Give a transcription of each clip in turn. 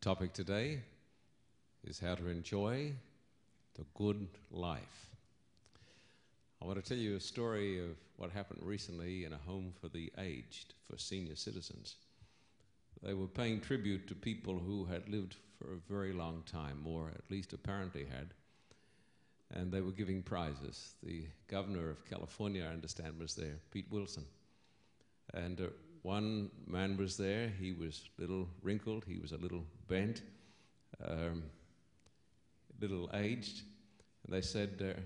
topic today is how to enjoy the good life. I want to tell you a story of what happened recently in a home for the aged, for senior citizens. They were paying tribute to people who had lived for a very long time, or at least apparently had, and they were giving prizes. The governor of California, I understand, was there, Pete Wilson. And uh, one man was there, he was a little wrinkled, he was a little bent, um, a little aged, and they said, uh,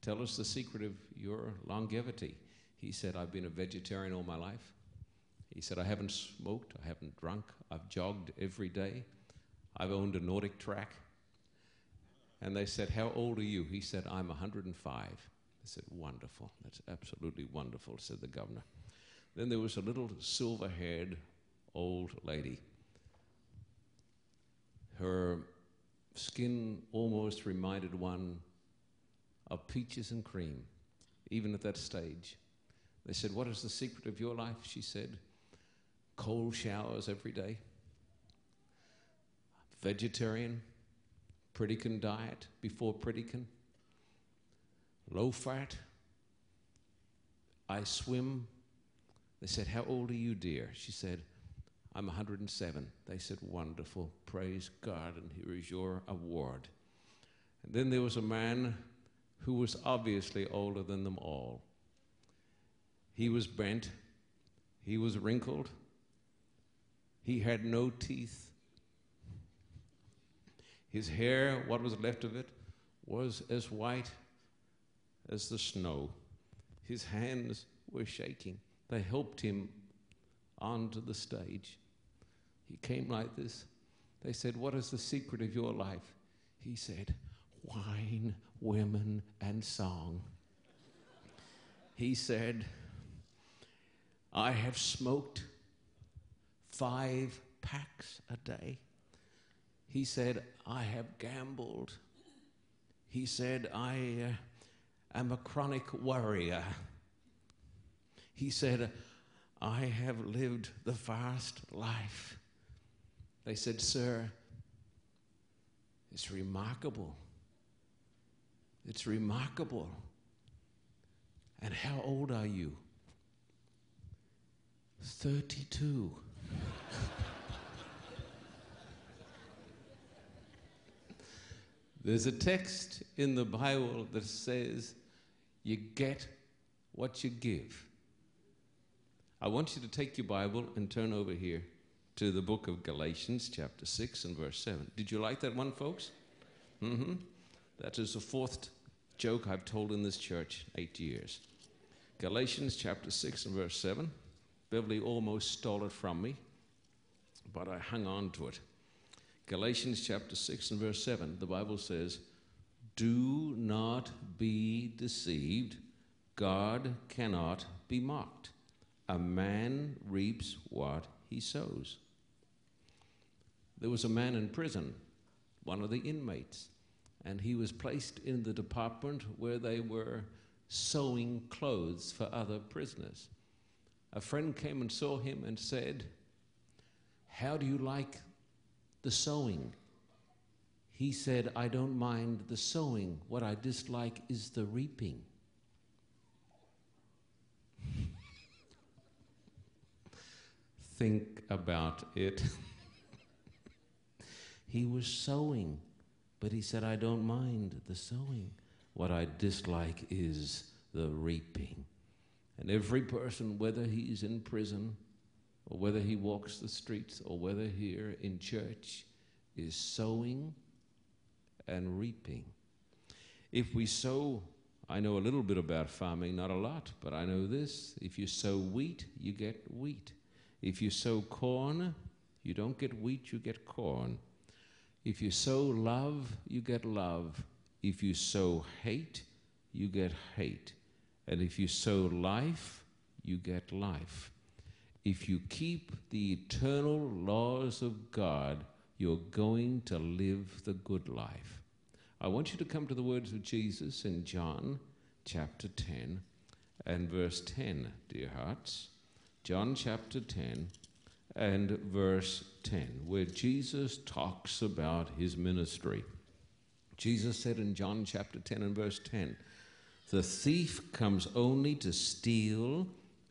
Tell us the secret of your longevity. He said, I've been a vegetarian all my life. He said, I haven't smoked, I haven't drunk, I've jogged every day, I've owned a Nordic track. And they said, How old are you? He said, I'm 105. They said, Wonderful. That's absolutely wonderful, said the governor. Then there was a little silver haired old lady. Her skin almost reminded one of peaches and cream, even at that stage. They said, What is the secret of your life? She said, Cold showers every day, vegetarian, Pritikin diet before Pritikin, low fat. I swim. They said, How old are you, dear? She said, I'm 107. They said, Wonderful. Praise God, and here is your award. And then there was a man who was obviously older than them all. He was bent, he was wrinkled, he had no teeth. His hair, what was left of it, was as white as the snow. His hands were shaking. They helped him onto the stage. He came like this. They said, What is the secret of your life? He said, Wine, women, and song. He said, I have smoked five packs a day. He said, I have gambled. He said, I uh, am a chronic worrier. He said, I have lived the fast life. They said, Sir, it's remarkable. It's remarkable. And how old are you? 32. There's a text in the Bible that says, You get what you give. I want you to take your Bible and turn over here to the book of Galatians, chapter 6 and verse 7. Did you like that one, folks? Mm-hmm. That is the fourth joke I've told in this church eight years. Galatians chapter 6 and verse 7. Beverly almost stole it from me, but I hung on to it. Galatians chapter 6 and verse 7, the Bible says, Do not be deceived. God cannot be mocked. A man reaps what he sows. There was a man in prison, one of the inmates, and he was placed in the department where they were sewing clothes for other prisoners. A friend came and saw him and said, How do you like the sewing? He said, I don't mind the sowing. What I dislike is the reaping. Think about it. he was sowing, but he said, I don't mind the sowing. What I dislike is the reaping. And every person, whether he's in prison, or whether he walks the streets, or whether here in church, is sowing and reaping. If we sow, I know a little bit about farming, not a lot, but I know this. If you sow wheat, you get wheat. If you sow corn, you don't get wheat, you get corn. If you sow love, you get love. If you sow hate, you get hate. And if you sow life, you get life. If you keep the eternal laws of God, you're going to live the good life. I want you to come to the words of Jesus in John chapter 10 and verse 10, dear hearts. John chapter 10 and verse 10, where Jesus talks about his ministry. Jesus said in John chapter 10 and verse 10, The thief comes only to steal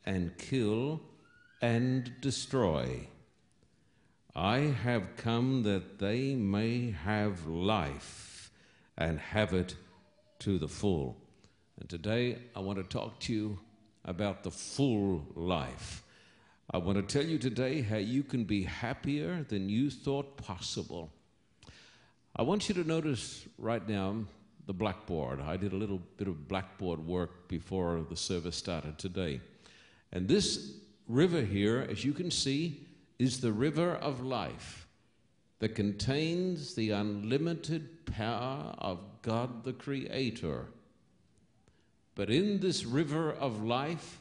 and kill and destroy. I have come that they may have life and have it to the full. And today I want to talk to you about the full life. I want to tell you today how you can be happier than you thought possible. I want you to notice right now the blackboard. I did a little bit of blackboard work before the service started today. And this river here, as you can see, is the river of life that contains the unlimited power of God the Creator. But in this river of life,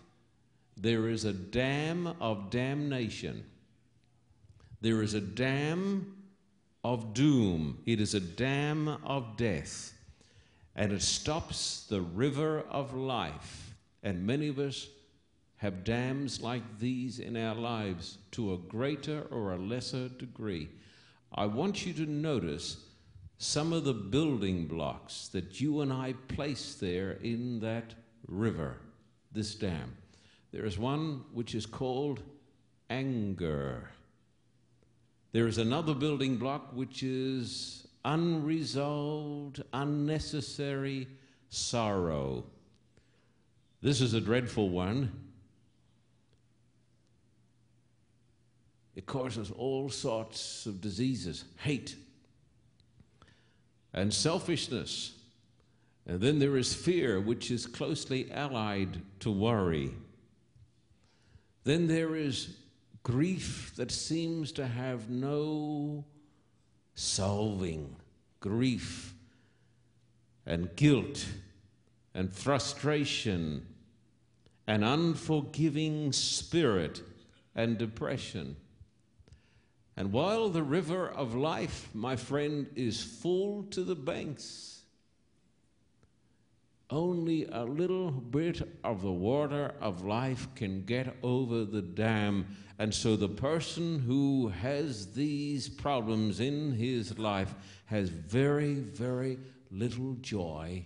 there is a dam of damnation. There is a dam of doom. It is a dam of death. And it stops the river of life. And many of us have dams like these in our lives to a greater or a lesser degree. I want you to notice some of the building blocks that you and I place there in that river, this dam. There is one which is called anger. There is another building block which is unresolved, unnecessary sorrow. This is a dreadful one. It causes all sorts of diseases, hate, and selfishness. And then there is fear, which is closely allied to worry. Then there is grief that seems to have no solving grief and guilt and frustration and unforgiving spirit and depression. And while the river of life, my friend, is full to the banks, only a little bit of the water of life can get over the dam. And so the person who has these problems in his life has very, very little joy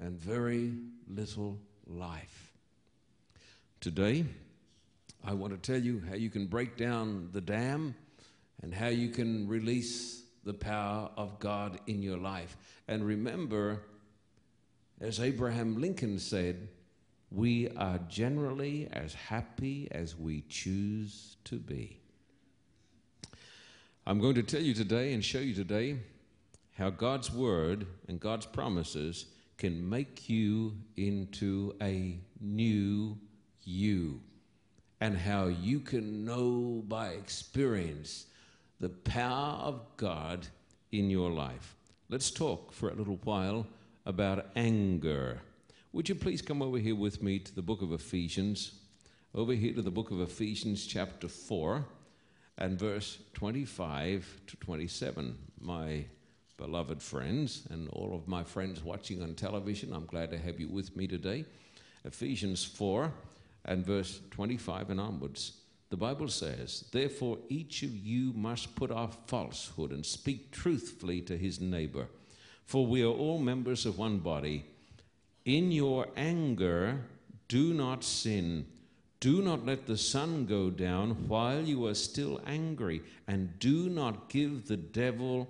and very little life. Today, I want to tell you how you can break down the dam and how you can release the power of God in your life. And remember, as Abraham Lincoln said, we are generally as happy as we choose to be. I'm going to tell you today and show you today how God's word and God's promises can make you into a new you, and how you can know by experience the power of God in your life. Let's talk for a little while about anger. Would you please come over here with me to the book of Ephesians? Over here to the book of Ephesians, chapter 4, and verse 25 to 27. My beloved friends, and all of my friends watching on television, I'm glad to have you with me today. Ephesians 4 and verse 25 and onwards. The Bible says, Therefore, each of you must put off falsehood and speak truthfully to his neighbor for we are all members of one body. In your anger, do not sin. Do not let the sun go down while you are still angry, and do not give the devil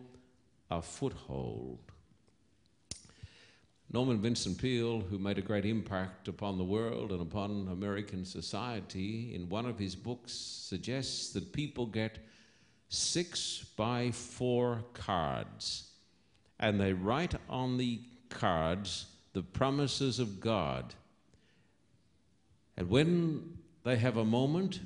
a foothold. Norman Vincent Peale, who made a great impact upon the world and upon American society, in one of his books suggests that people get six by four cards and they write on the cards the promises of God. And when they have a moment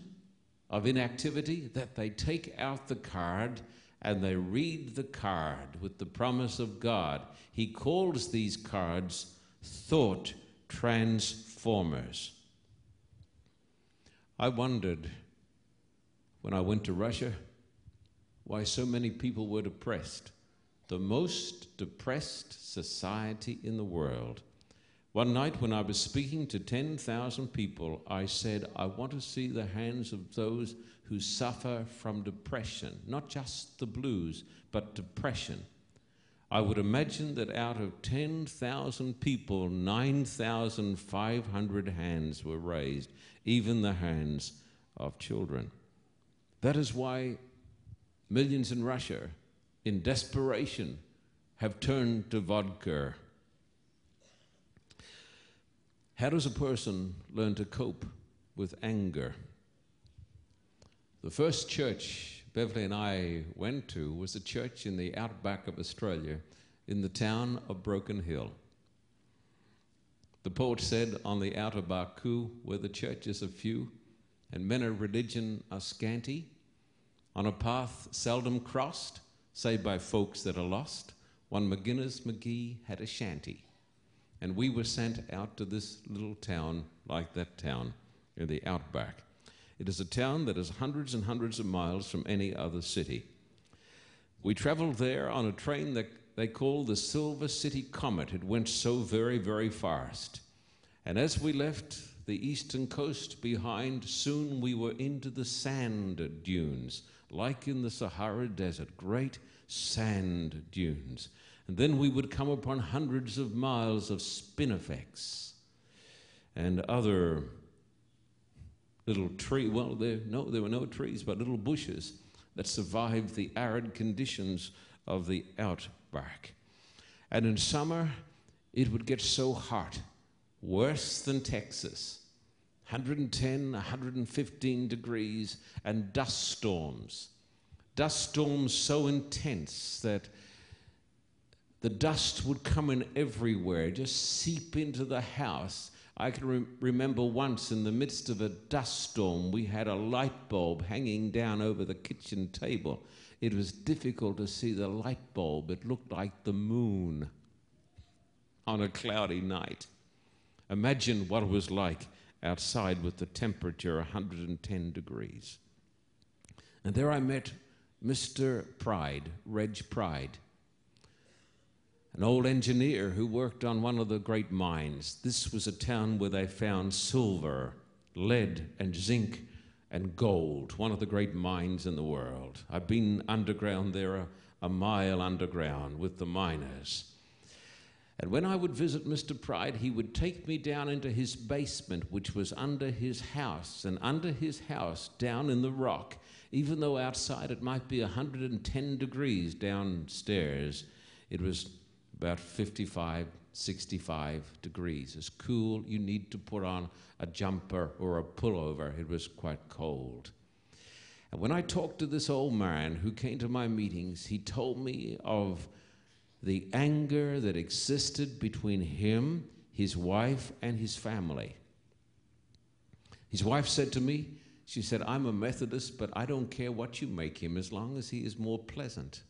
of inactivity, that they take out the card and they read the card with the promise of God. He calls these cards thought transformers. I wondered when I went to Russia why so many people were depressed the most depressed society in the world. One night when I was speaking to 10,000 people, I said, I want to see the hands of those who suffer from depression, not just the blues, but depression. I would imagine that out of 10,000 people, 9,500 hands were raised, even the hands of children. That is why millions in Russia, in desperation, have turned to vodka how does a person learn to cope with anger? The first church Beverly and I went to was a church in the outback of Australia in the town of Broken Hill. The poet said, On the outer Barcoo, where the churches are few and men of religion are scanty, on a path seldom crossed, save by folks that are lost, one McGinnis McGee had a shanty. And we were sent out to this little town, like that town in the outback. It is a town that is hundreds and hundreds of miles from any other city. We traveled there on a train that they call the Silver City Comet. It went so very, very fast. And as we left the eastern coast behind, soon we were into the sand dunes, like in the Sahara Desert, great sand dunes. And then we would come upon hundreds of miles of spinifex and other little tree. Well, there no, there were no trees, but little bushes that survived the arid conditions of the outback. And in summer, it would get so hot, worse than Texas. 110, 115 degrees, and dust storms. Dust storms so intense that the dust would come in everywhere, just seep into the house. I can re- remember once in the midst of a dust storm, we had a light bulb hanging down over the kitchen table. It was difficult to see the light bulb, it looked like the moon on a cloudy night. Imagine what it was like outside with the temperature 110 degrees. And there I met Mr. Pride, Reg Pride an old engineer who worked on one of the great mines. This was a town where they found silver, lead, and zinc and gold, one of the great mines in the world. I've been underground there, a, a mile underground with the miners. And when I would visit Mr. Pride, he would take me down into his basement, which was under his house. And under his house, down in the rock, even though outside it might be 110 degrees downstairs, it was about 55, 65 degrees. It's cool. You need to put on a jumper or a pullover. It was quite cold. And when I talked to this old man who came to my meetings, he told me of the anger that existed between him, his wife, and his family. His wife said to me, she said, I'm a Methodist, but I don't care what you make him as long as he is more pleasant.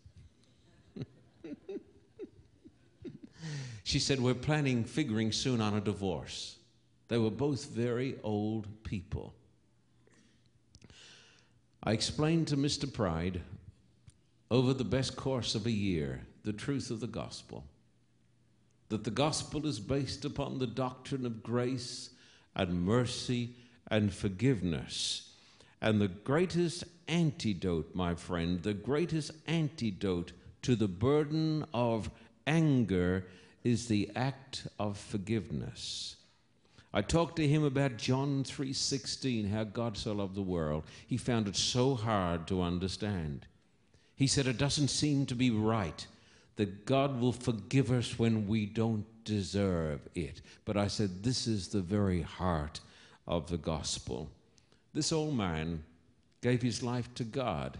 She said, We're planning, figuring soon on a divorce. They were both very old people. I explained to Mr. Pride over the best course of a year the truth of the gospel. That the gospel is based upon the doctrine of grace and mercy and forgiveness. And the greatest antidote, my friend, the greatest antidote to the burden of anger is the act of forgiveness. I talked to him about John 3:16, how God so loved the world. He found it so hard to understand. He said it doesn't seem to be right that God will forgive us when we don't deserve it. But I said this is the very heart of the gospel. This old man gave his life to God.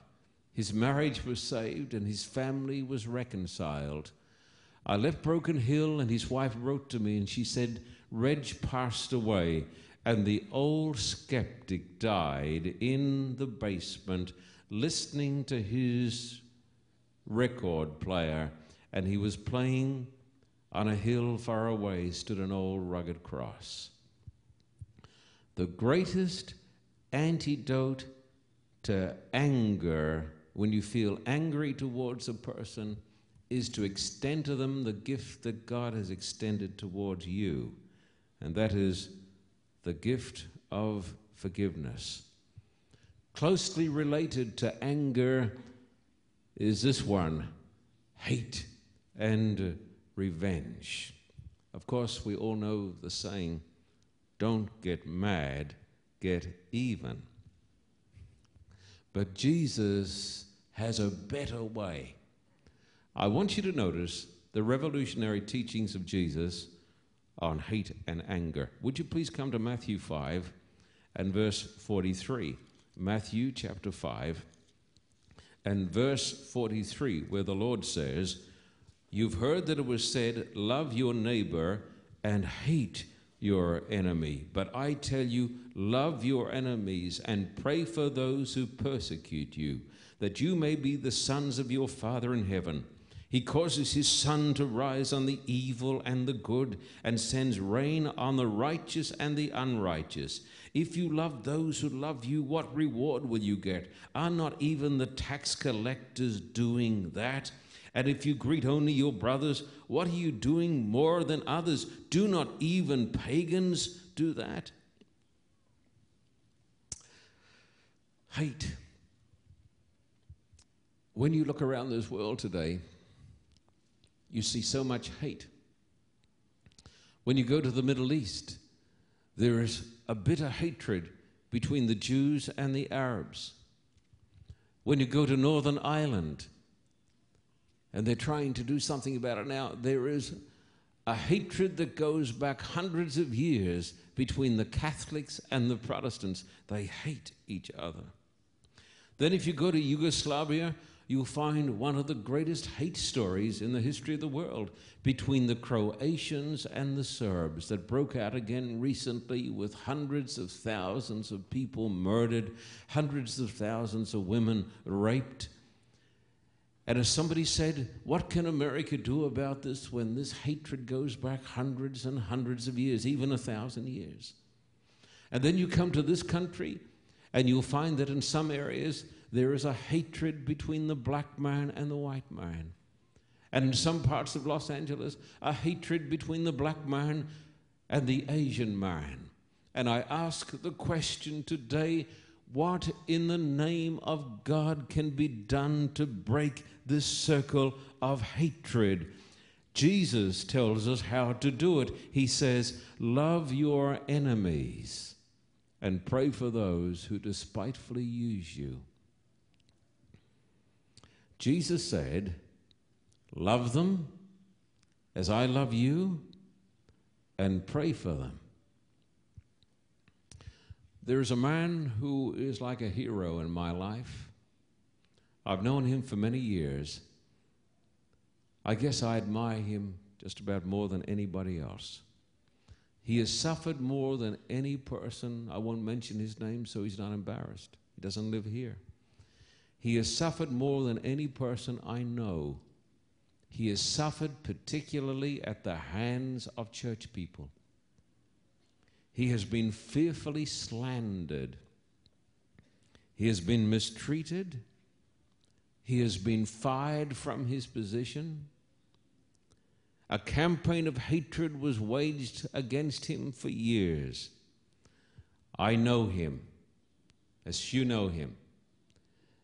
His marriage was saved and his family was reconciled. I left Broken Hill, and his wife wrote to me, and she said, Reg passed away, and the old skeptic died in the basement listening to his record player, and he was playing on a hill far away stood an old rugged cross. The greatest antidote to anger, when you feel angry towards a person, is to extend to them the gift that God has extended towards you. and that is the gift of forgiveness. Closely related to anger is this one hate and revenge. Of course, we all know the saying don't get mad, get even. But Jesus has a better way. I want you to notice the revolutionary teachings of Jesus on hate and anger. Would you please come to Matthew 5 and verse 43? Matthew chapter 5 and verse 43, where the Lord says, You've heard that it was said, Love your neighbor and hate your enemy. But I tell you, love your enemies and pray for those who persecute you, that you may be the sons of your Father in heaven. He causes his sun to rise on the evil and the good, and sends rain on the righteous and the unrighteous. If you love those who love you, what reward will you get? Are not even the tax collectors doing that? And if you greet only your brothers, what are you doing more than others? Do not even pagans do that? Hate. When you look around this world today, you see so much hate. When you go to the Middle East, there is a bitter hatred between the Jews and the Arabs. When you go to Northern Ireland, and they're trying to do something about it now, there is a hatred that goes back hundreds of years between the Catholics and the Protestants. They hate each other. Then, if you go to Yugoslavia, you'll find one of the greatest hate stories in the history of the world between the Croatians and the Serbs that broke out again recently with hundreds of thousands of people murdered, hundreds of thousands of women raped. And as somebody said, what can America do about this when this hatred goes back hundreds and hundreds of years, even a thousand years? And then you come to this country, and you'll find that in some areas there is a hatred between the black man and the white man. And in some parts of Los Angeles, a hatred between the black man and the Asian man. And I ask the question today what in the name of God can be done to break this circle of hatred? Jesus tells us how to do it. He says, Love your enemies and pray for those who despitefully use you. Jesus said, Love them as I love you, and pray for them. There's a man who is like a hero in my life. I've known him for many years. I guess I admire him just about more than anybody else. He has suffered more than any person. I won't mention his name so he's not embarrassed. He doesn't live here. He has suffered more than any person I know. He has suffered particularly at the hands of church people. He has been fearfully slandered. He has been mistreated. He has been fired from his position. A campaign of hatred was waged against him for years. I know him as you know him.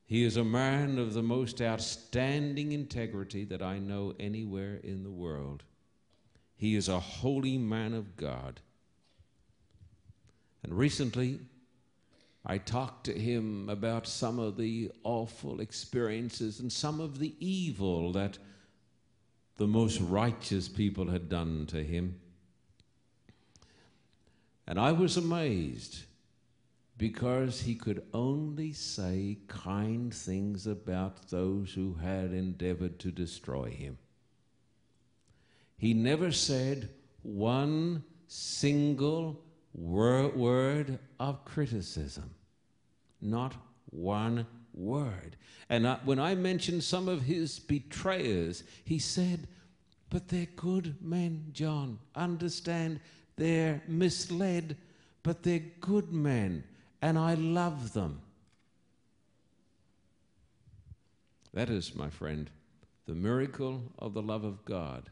He is a man of the most outstanding integrity that I know anywhere in the world. He is a holy man of God. And recently, I talked to him about some of the awful experiences and some of the evil that the most righteous people had done to him. And I was amazed because he could only say kind things about those who had endeavored to destroy him. He never said one single wor- word of criticism, not one word. And I, when I mentioned some of his betrayers, he said, But they're good men, John. Understand, they're misled, but they're good men and I love them. That is, my friend, the miracle of the love of God.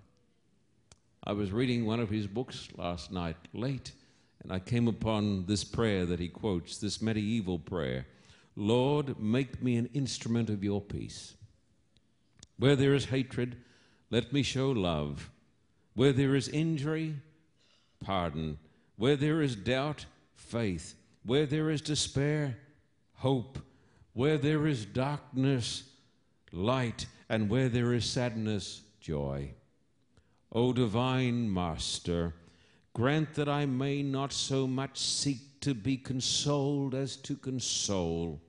I was reading one of his books last night late, and I came upon this prayer that he quotes, this medieval prayer Lord, make me an instrument of your peace. Where there is hatred, let me show love. Where there is injury, pardon. Where there is doubt, faith. Where there is despair, hope. Where there is darkness, light. And where there is sadness, joy. O divine Master, grant that I may not so much seek to be consoled as to console,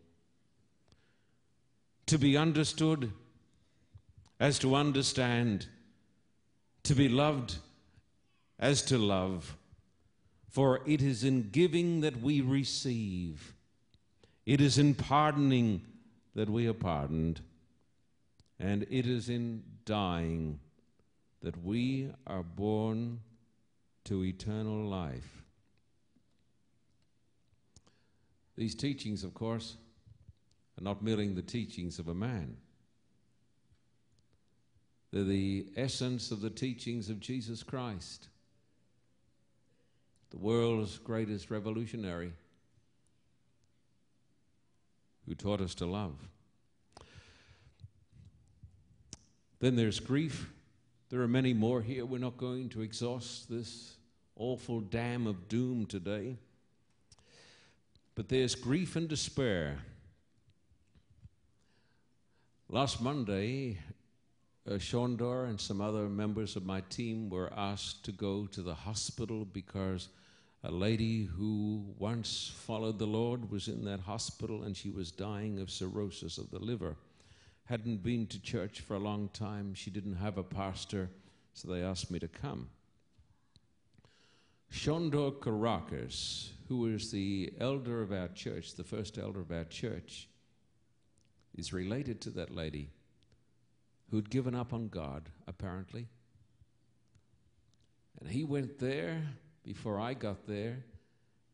to be understood as to understand, to be loved as to love. For it is in giving that we receive, it is in pardoning that we are pardoned, and it is in dying that we are born to eternal life. These teachings, of course, are not merely the teachings of a man. They're the essence of the teachings of Jesus Christ, the world's greatest revolutionary who taught us to love. Then there's grief. There are many more here. We're not going to exhaust this awful dam of doom today. But there's grief and despair. Last Monday, uh, Shondor and some other members of my team were asked to go to the hospital because a lady who once followed the Lord was in that hospital and she was dying of cirrhosis of the liver. Hadn't been to church for a long time. She didn't have a pastor, so they asked me to come. Shondor Karakas, who is the elder of our church, the first elder of our church, is related to that lady who'd given up on God, apparently. And he went there before I got there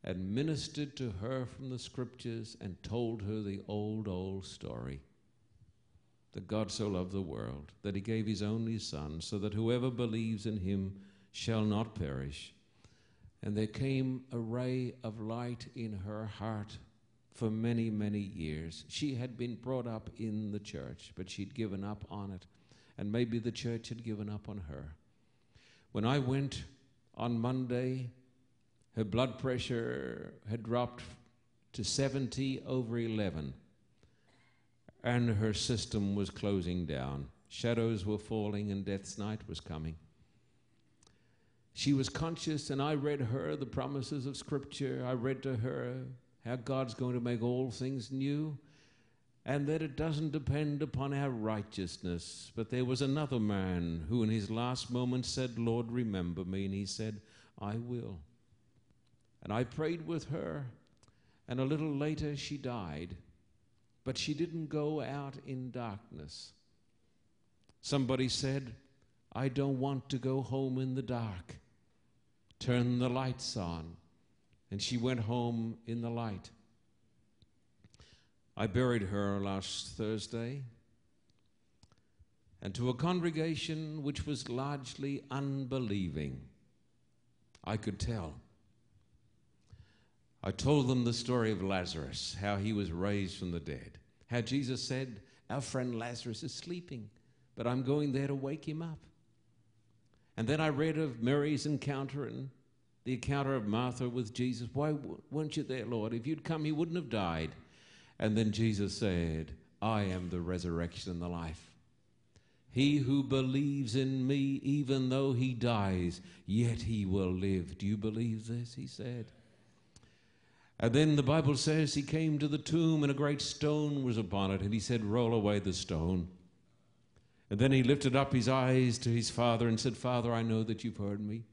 and ministered to her from the scriptures and told her the old, old story that God so loved the world that he gave his only Son, so that whoever believes in him shall not perish. And there came a ray of light in her heart for many, many years. She had been brought up in the church, but she'd given up on it. And maybe the church had given up on her. When I went on Monday, her blood pressure had dropped to 70 over 11, and her system was closing down. Shadows were falling, and death's night was coming. She was conscious, and I read her the promises of Scripture. I read to her how God's going to make all things new, and that it doesn't depend upon our righteousness. But there was another man who, in his last moments, said, Lord, remember me. And he said, I will. And I prayed with her, and a little later she died. But she didn't go out in darkness. Somebody said, I don't want to go home in the dark. Turn the lights on and she went home in the light. I buried her last Thursday, and to a congregation which was largely unbelieving, I could tell. I told them the story of Lazarus, how he was raised from the dead, how Jesus said, Our friend Lazarus is sleeping, but I'm going there to wake him up. And then I read of Mary's encounter and the encounter of Martha with Jesus. Why weren't you there, Lord? If you'd come, he wouldn't have died. And then Jesus said, I am the resurrection and the life. He who believes in me, even though he dies, yet he will live. Do you believe this? He said. And then the Bible says he came to the tomb and a great stone was upon it, and he said, Roll away the stone. And then he lifted up his eyes to his father and said, Father, I know that you've heard me.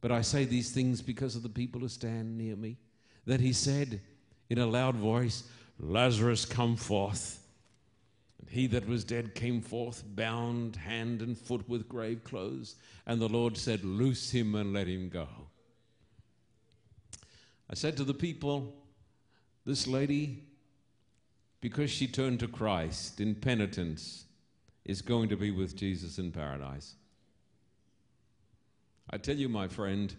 But I say these things because of the people who stand near me. That he said in a loud voice, Lazarus, come forth. And he that was dead came forth, bound hand and foot with grave clothes. And the Lord said, Loose him and let him go. I said to the people, This lady, because she turned to Christ in penitence, is going to be with Jesus in paradise. I tell you, my friend,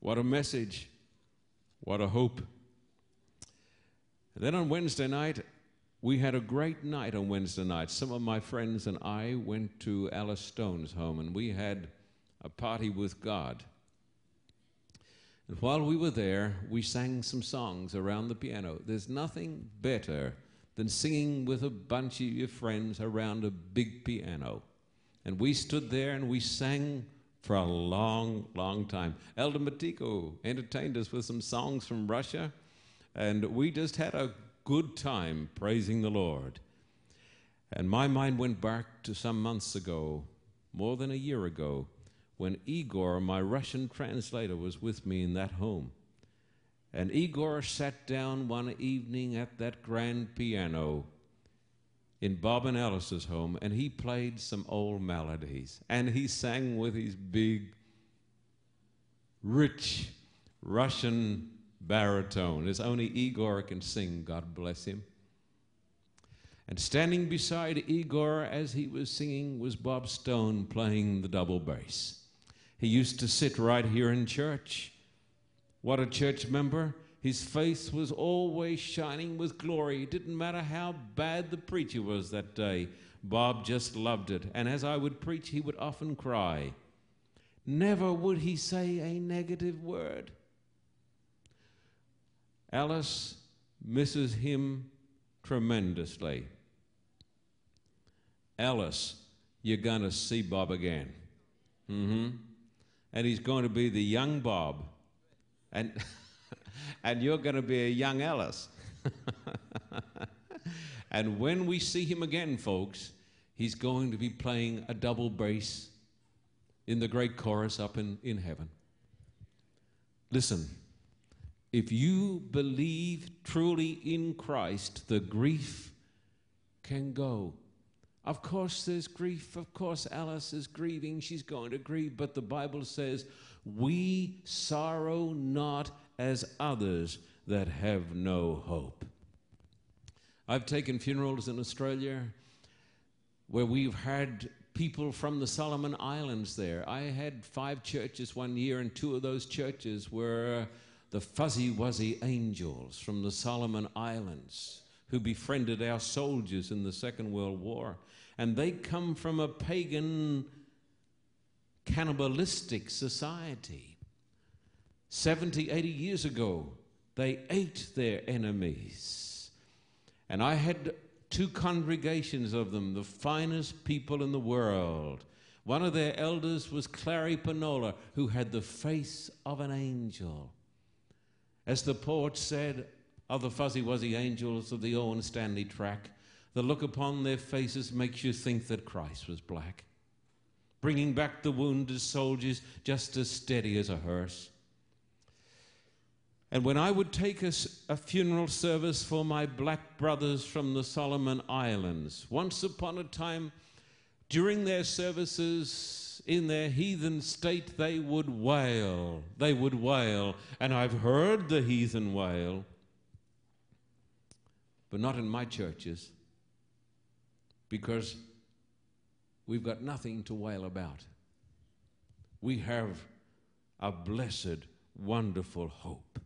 what a message, what a hope. And then on Wednesday night, we had a great night on Wednesday night. Some of my friends and I went to Alice Stone's home and we had a party with God. And while we were there, we sang some songs around the piano. There's nothing better than singing with a bunch of your friends around a big piano. And we stood there and we sang for a long, long time. Elder Matiko entertained us with some songs from Russia, and we just had a good time praising the Lord. And my mind went back to some months ago, more than a year ago, when Igor, my Russian translator, was with me in that home. And Igor sat down one evening at that grand piano in Bob and Alice's home, and he played some old melodies. And he sang with his big, rich Russian baritone. As only Igor can sing, God bless him. And standing beside Igor as he was singing was Bob Stone playing the double bass. He used to sit right here in church what a church member. His face was always shining with glory. It didn't matter how bad the preacher was that day. Bob just loved it. And as I would preach, he would often cry. Never would he say a negative word. Alice misses him tremendously. Alice, you're going to see Bob again. Mm-hmm. And he's going to be the young Bob and, and you're going to be a young Alice. and when we see him again, folks, he's going to be playing a double bass in the great chorus up in, in heaven. Listen, if you believe truly in Christ, the grief can go. Of course, there's grief. Of course, Alice is grieving. She's going to grieve. But the Bible says, we sorrow not as others that have no hope. I've taken funerals in Australia where we've had people from the Solomon Islands there. I had five churches one year, and two of those churches were the fuzzy wuzzy angels from the Solomon Islands who befriended our soldiers in the Second World War. And they come from a pagan cannibalistic society. 70, 80 years ago, they ate their enemies. And I had two congregations of them, the finest people in the world. One of their elders was Clary Panola, who had the face of an angel. As the poet said of the fuzzy wuzzy angels of the Owen Stanley track, the look upon their faces makes you think that Christ was black bringing back the wounded soldiers just as steady as a hearse. And when I would take a, a, funeral service for my black brothers from the Solomon Islands, once upon a time, during their services in their heathen state, they would wail. They would wail. And I've heard the heathen wail, but not in my churches, because we've got nothing to wail about. We have a blessed, wonderful hope.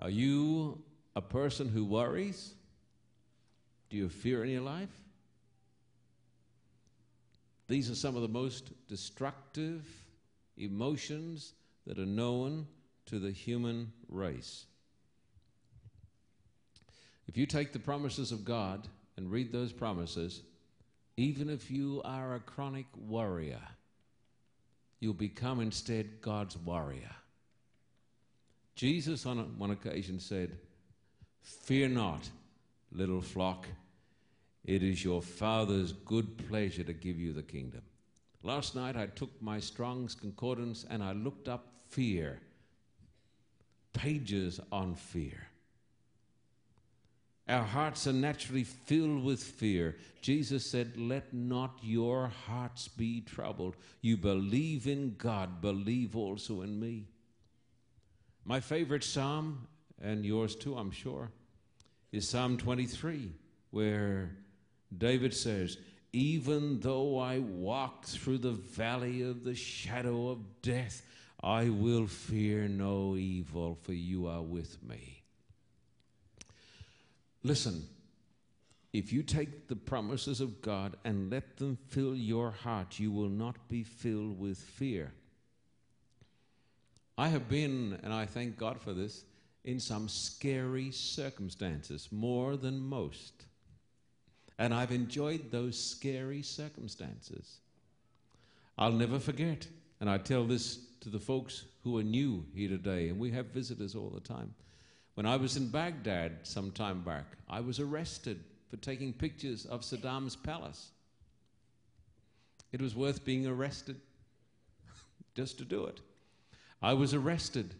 Are you a person who worries? Do you fear in your life? These are some of the most destructive emotions that are known to the human race. If you take the promises of God and read those promises, even if you are a chronic worrier, you'll become instead God's warrior. Jesus, on one occasion, said, Fear not, little flock, it is your Father's good pleasure to give you the kingdom. Last night I took my Strong's Concordance and I looked up fear, pages on fear. Our hearts are naturally filled with fear. Jesus said, Let not your hearts be troubled. You believe in God, believe also in me. My favorite psalm, and yours too, I'm sure, is Psalm 23, where David says, Even though I walk through the valley of the shadow of death, I will fear no evil, for you are with me. Listen, if you take the promises of God and let them fill your heart, you will not be filled with fear. I have been, and I thank God for this, in some scary circumstances, more than most. And I've enjoyed those scary circumstances. I'll never forget, and I tell this to the folks who are new here today, and we have visitors all the time. When I was in Baghdad some time back, I was arrested for taking pictures of Saddam's palace. It was worth being arrested just to do it. I was arrested.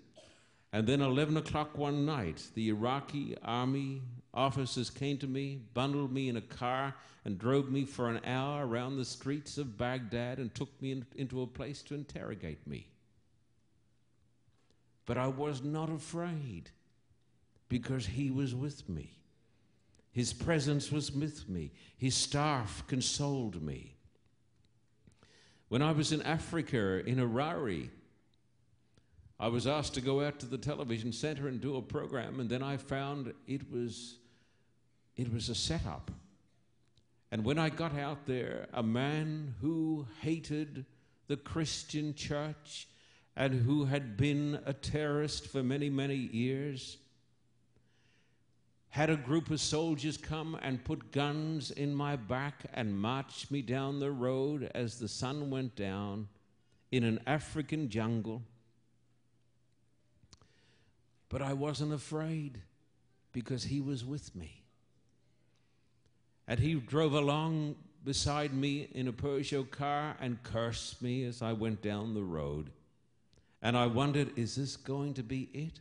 And then 11 o'clock one night, the Iraqi army officers came to me, bundled me in a car, and drove me for an hour around the streets of Baghdad and took me in, into a place to interrogate me. But I was not afraid because he was with me. His presence was with me. His staff consoled me. When I was in Africa, in Harare, I was asked to go out to the television center and do a program, and then I found it was, it was a setup. And when I got out there, a man who hated the Christian church and who had been a terrorist for many, many years had a group of soldiers come and put guns in my back and march me down the road as the sun went down in an African jungle. But I wasn't afraid because he was with me. And he drove along beside me in a Peugeot car and cursed me as I went down the road. And I wondered, is this going to be it?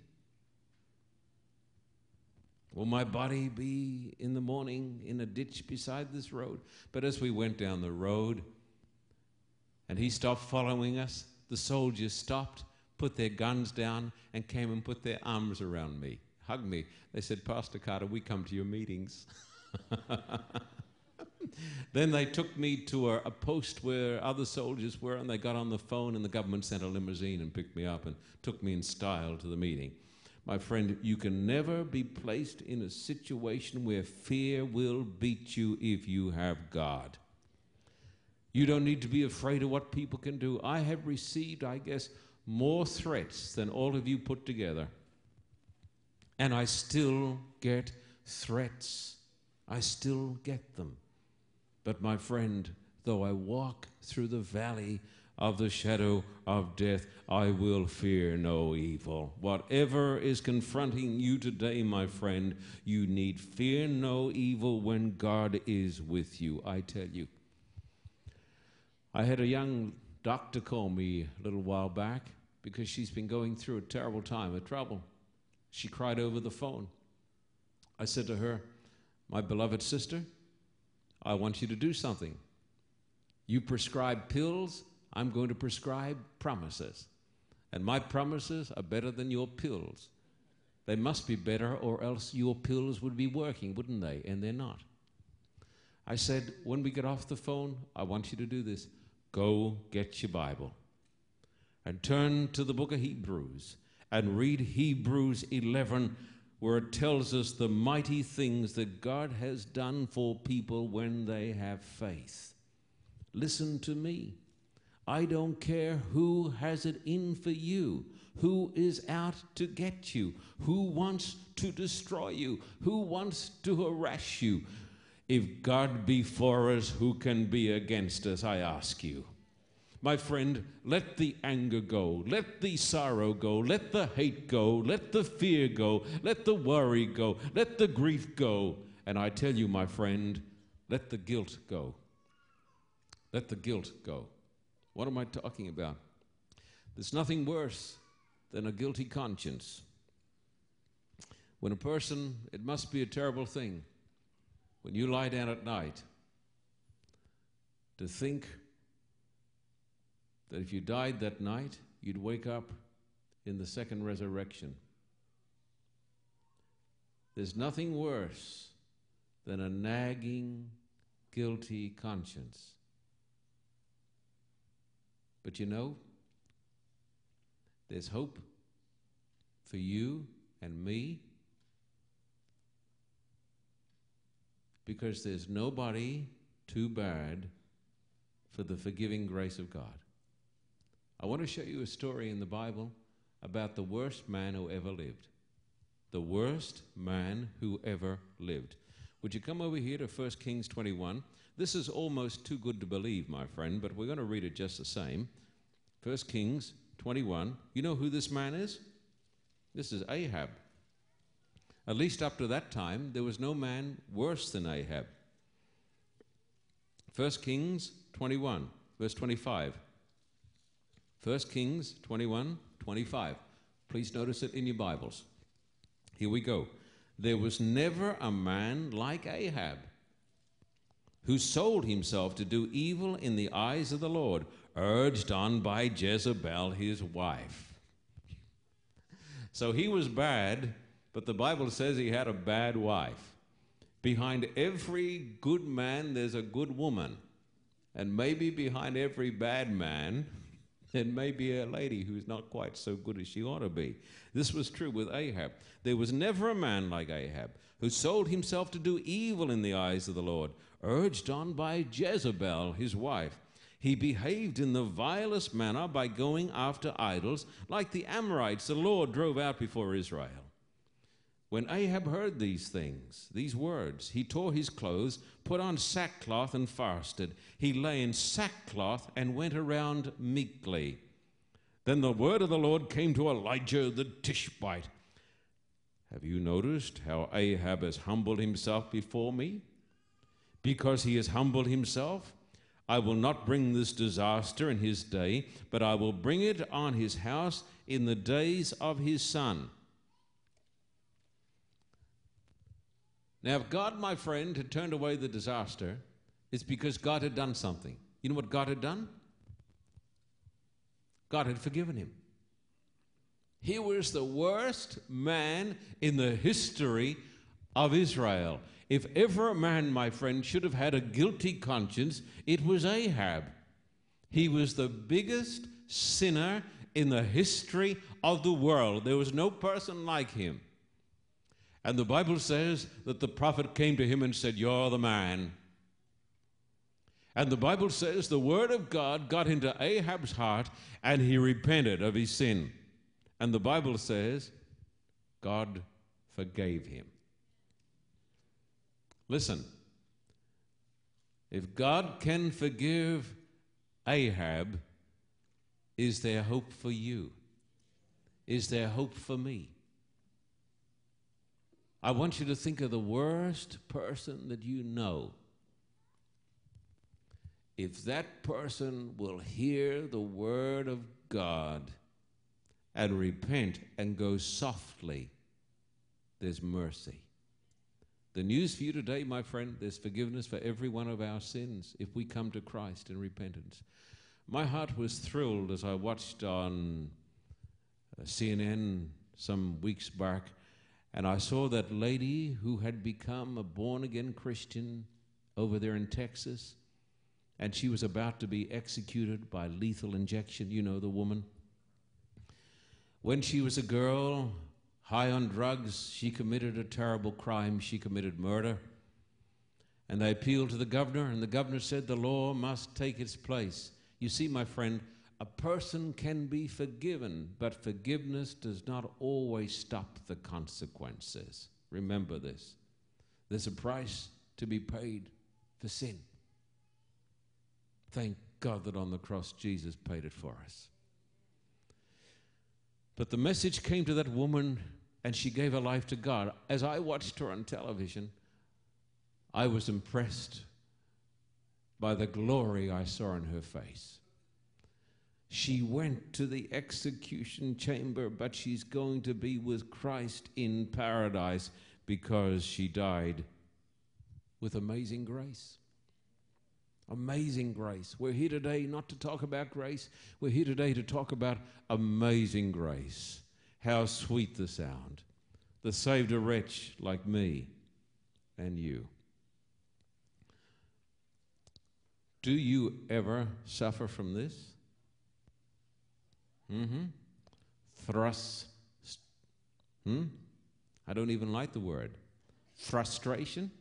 Will my body be in the morning in a ditch beside this road? But as we went down the road and he stopped following us, the soldiers stopped, put their guns down, and came and put their arms around me, hugged me. They said, Pastor Carter, we come to your meetings. then they took me to a, a, post where other soldiers were, and they got on the phone, and the government sent a limousine and picked me up and took me in style to the meeting. My friend, you can never be placed in a situation where fear will beat you if you have God. You don't need to be afraid of what people can do. I have received, I guess, more threats than all of you put together. And I still get threats. I still get them. But my friend, though I walk through the valley of the shadow of death, I will fear no evil. Whatever is confronting you today, my friend, you need fear no evil when God is with you, I tell you. I had a young doctor call me a little while back because she's been going through a terrible time of trouble. She cried over the phone. I said to her, My beloved sister, I want you to do something. You prescribe pills, I'm going to prescribe promises. And my promises are better than your pills. They must be better, or else your pills would be working, wouldn't they? And they're not. I said, when we get off the phone, I want you to do this. Go get your Bible and turn to the book of Hebrews and read Hebrews 11, where it tells us the mighty things that God has done for people when they have faith. Listen to me. I don't care who has it in for you, who is out to get you, who wants to destroy you, who wants to harass you. If God be for us, who can be against us, I ask you. My friend, let the anger go, let the sorrow go, let the hate go, let the fear go, let the worry go, let the grief go. And I tell you, my friend, let the guilt go. Let the guilt go. What am I talking about? There's nothing worse than a guilty conscience. When a person, it must be a terrible thing, when you lie down at night, to think that if you died that night, you'd wake up in the second resurrection. There's nothing worse than a nagging, guilty conscience. But you know, there's hope for you and me because there's nobody too bad for the forgiving grace of God. I want to show you a story in the Bible about the worst man who ever lived. The worst man who ever lived. Would you come over here to 1 Kings 21? This is almost too good to believe, my friend, but we're going to read it just the same. 1 Kings 21. You know who this man is? This is Ahab. At least up to that time, there was no man worse than Ahab. 1 Kings 21, verse 25. 1 Kings 21, 25. Please notice it in your Bibles. Here we go. There was never a man like Ahab who sold himself to do evil in the eyes of the Lord, urged on by Jezebel, his wife. So he was bad but the Bible says he had a bad wife. Behind every good man, there's a good woman. And maybe behind every bad man, there may be a lady who's not quite so good as she ought to be. This was true with Ahab. There was never a man like Ahab who sold himself to do evil in the eyes of the Lord, urged on by Jezebel, his wife. He behaved in the vilest manner by going after idols, like the Amorites the Lord drove out before Israel. When Ahab heard these things, these words, he tore his clothes, put on sackcloth, and fasted. He lay in sackcloth and went around meekly. Then the word of the Lord came to Elijah the Tishbite. Have you noticed how Ahab has humbled himself before me? Because he has humbled himself, I will not bring this disaster in his day, but I will bring it on his house in the days of his son. Now, if God, my friend, had turned away the disaster, it's because God had done something. You know what God had done? God had forgiven him. He was the worst man in the history of Israel. If ever a man, my friend, should have had a guilty conscience, it was Ahab. He was the biggest sinner in the history of the world. There was no person like him. And the Bible says that the prophet came to him and said, You're the man. And the Bible says the word of God got into Ahab's heart and he repented of his sin. And the Bible says God forgave him. Listen, if God can forgive Ahab, is there hope for you? Is there hope for me? I want you to think of the worst person that you know. If that person will hear the word of God and repent and go softly, there's mercy. The news for you today, my friend, there's forgiveness for every one of our sins if we come to Christ in repentance. My heart was thrilled as I watched on uh, CNN some weeks back and I saw that lady who had become a born again Christian over there in Texas, and she was about to be executed by lethal injection. You know the woman. When she was a girl, high on drugs, she committed a terrible crime. She committed murder. And they appealed to the governor, and the governor said the law must take its place. You see, my friend, a person can be forgiven, but forgiveness does not always stop the consequences. Remember this. There's a price to be paid for sin. Thank God that on the cross Jesus paid it for us. But the message came to that woman and she gave her life to God. As I watched her on television, I was impressed by the glory I saw in her face. She went to the execution chamber, but she's going to be with Christ in paradise because she died with amazing grace. Amazing grace. We're here today not to talk about grace, we're here today to talk about amazing grace. How sweet the sound that saved a wretch like me and you. Do you ever suffer from this? Mm-hmm. Thrust. Hmm? I don't even like the word. Frustration.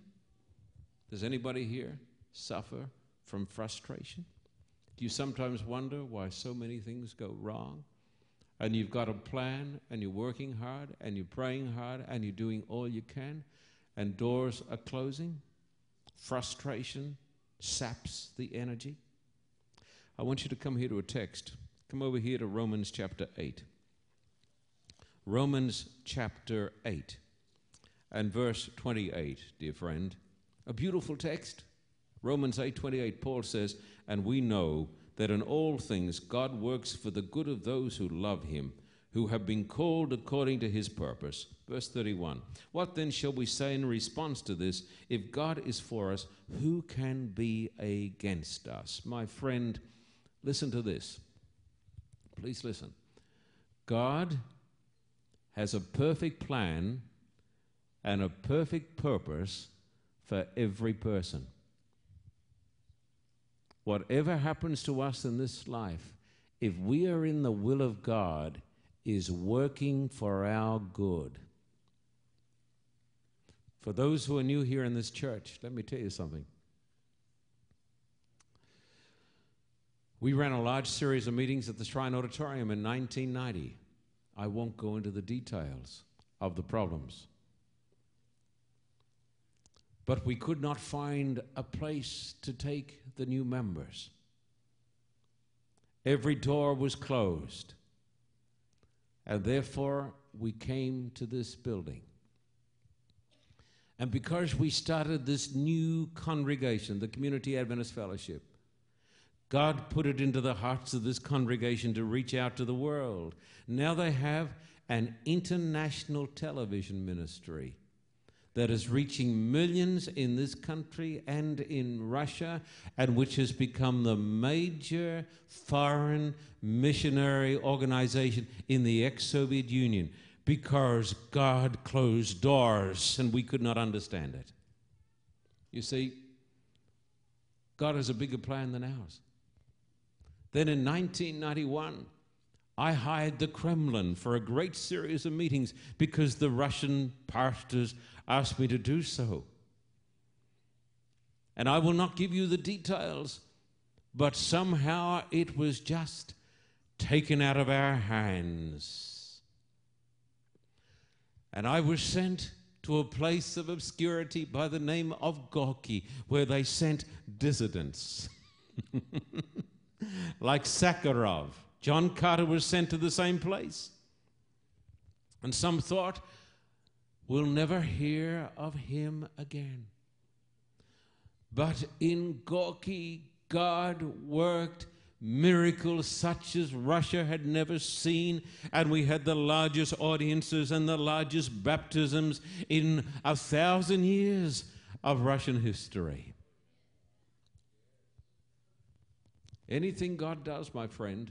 Does anybody here suffer from frustration? Do you sometimes wonder why so many things go wrong? And you've got a plan, and you're working hard, and you're praying hard, and you're doing all you can, and doors are closing? Frustration saps the energy. I want you to come here to a text. Come over here to Romans chapter 8. Romans chapter 8 and verse 28, dear friend. A beautiful text. Romans 8:28 Paul says, "And we know that in all things God works for the good of those who love him, who have been called according to his purpose." Verse 31. What then shall we say in response to this? If God is for us, who can be against us? My friend, listen to this. Please listen. God has a perfect plan and a perfect purpose for every person. Whatever happens to us in this life, if we are in the will of God, is working for our good. For those who are new here in this church, let me tell you something. We ran a large series of meetings at the Shrine Auditorium in 1990. I won't go into the details of the problems. But we could not find a place to take the new members. Every door was closed. And therefore, we came to this building. And because we started this new congregation, the Community Adventist Fellowship, God put it into the hearts of this congregation to reach out to the world. Now they have an international television ministry that is reaching millions in this country and in Russia, and which has become the major foreign missionary organization in the ex Soviet Union because God closed doors and we could not understand it. You see, God has a bigger plan than ours. Then in 1991, I hired the Kremlin for a great series of meetings because the Russian pastors asked me to do so. And I will not give you the details, but somehow it was just taken out of our hands. And I was sent to a place of obscurity by the name of Gorky, where they sent dissidents. like Sakharov. John Carter was sent to the same place. And some thought, we'll never hear of him again. But in Gorky, God worked miracles such as Russia had never seen, and we had the largest audiences and the largest baptisms in a thousand years of Russian history. Anything God does, my friend,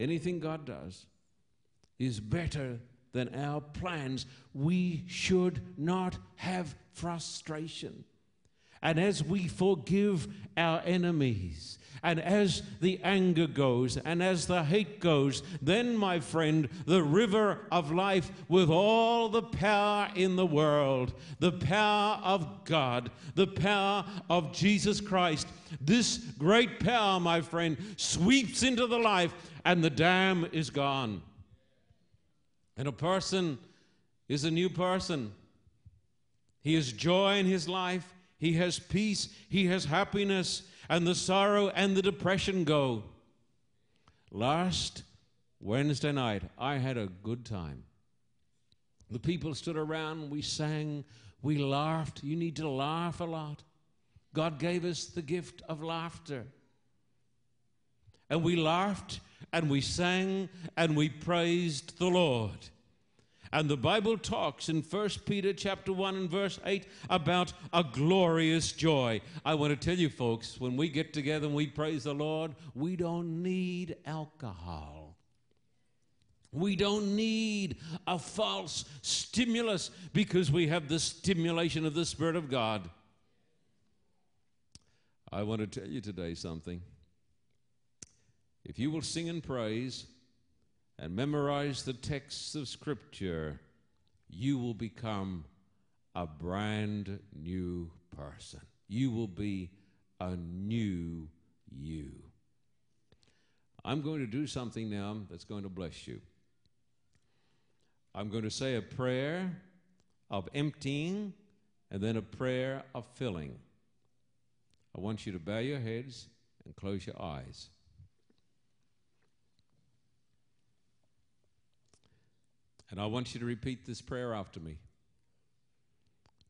anything God does is better than our plans. We should not have frustration. And as we forgive our enemies, and as the anger goes and as the hate goes, then, my friend, the river of life with all the power in the world, the power of God, the power of Jesus Christ, this great power, my friend, sweeps into the life and the dam is gone. And a person is a new person. He has joy in his life. He has peace. He has happiness and the sorrow and the depression go. Last Wednesday night, I had a good time. The people stood around, we sang, we laughed. You need to laugh a lot. God gave us the gift of laughter. And we laughed and we sang and we praised the Lord. And the Bible talks in 1 Peter chapter 1 and verse 8 about a glorious joy. I want to tell you folks, when we get together and we praise the Lord, we don't need alcohol. We don't need a false stimulus because we have the stimulation of the Spirit of God. I want to tell you today something. If you will sing and praise and memorize the texts of Scripture, you will become a brand new person. You will be a new you. I'm going to do something now that's going to bless you. I'm going to say a prayer of emptying and then a prayer of filling. I want you to bow your heads and close your eyes. And I want you to repeat this prayer after me.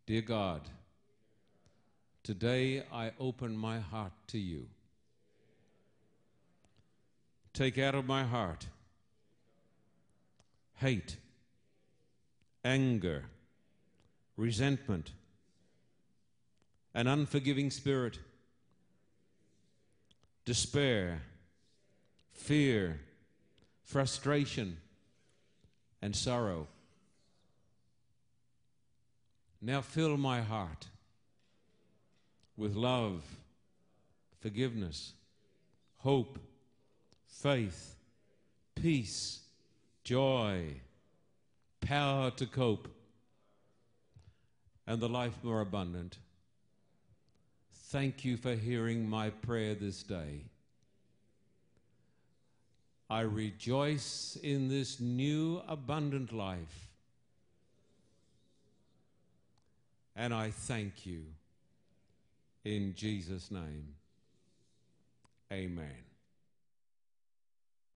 Dear God, today I open my heart to you. Take out of my heart hate, anger, resentment, an unforgiving spirit, despair, fear, frustration, and sorrow. Now fill my heart with love, forgiveness, hope, faith, peace, joy, power to cope, and the life more abundant. Thank you for hearing my prayer this day. I rejoice in this new abundant life. And I thank you in Jesus' name. Amen.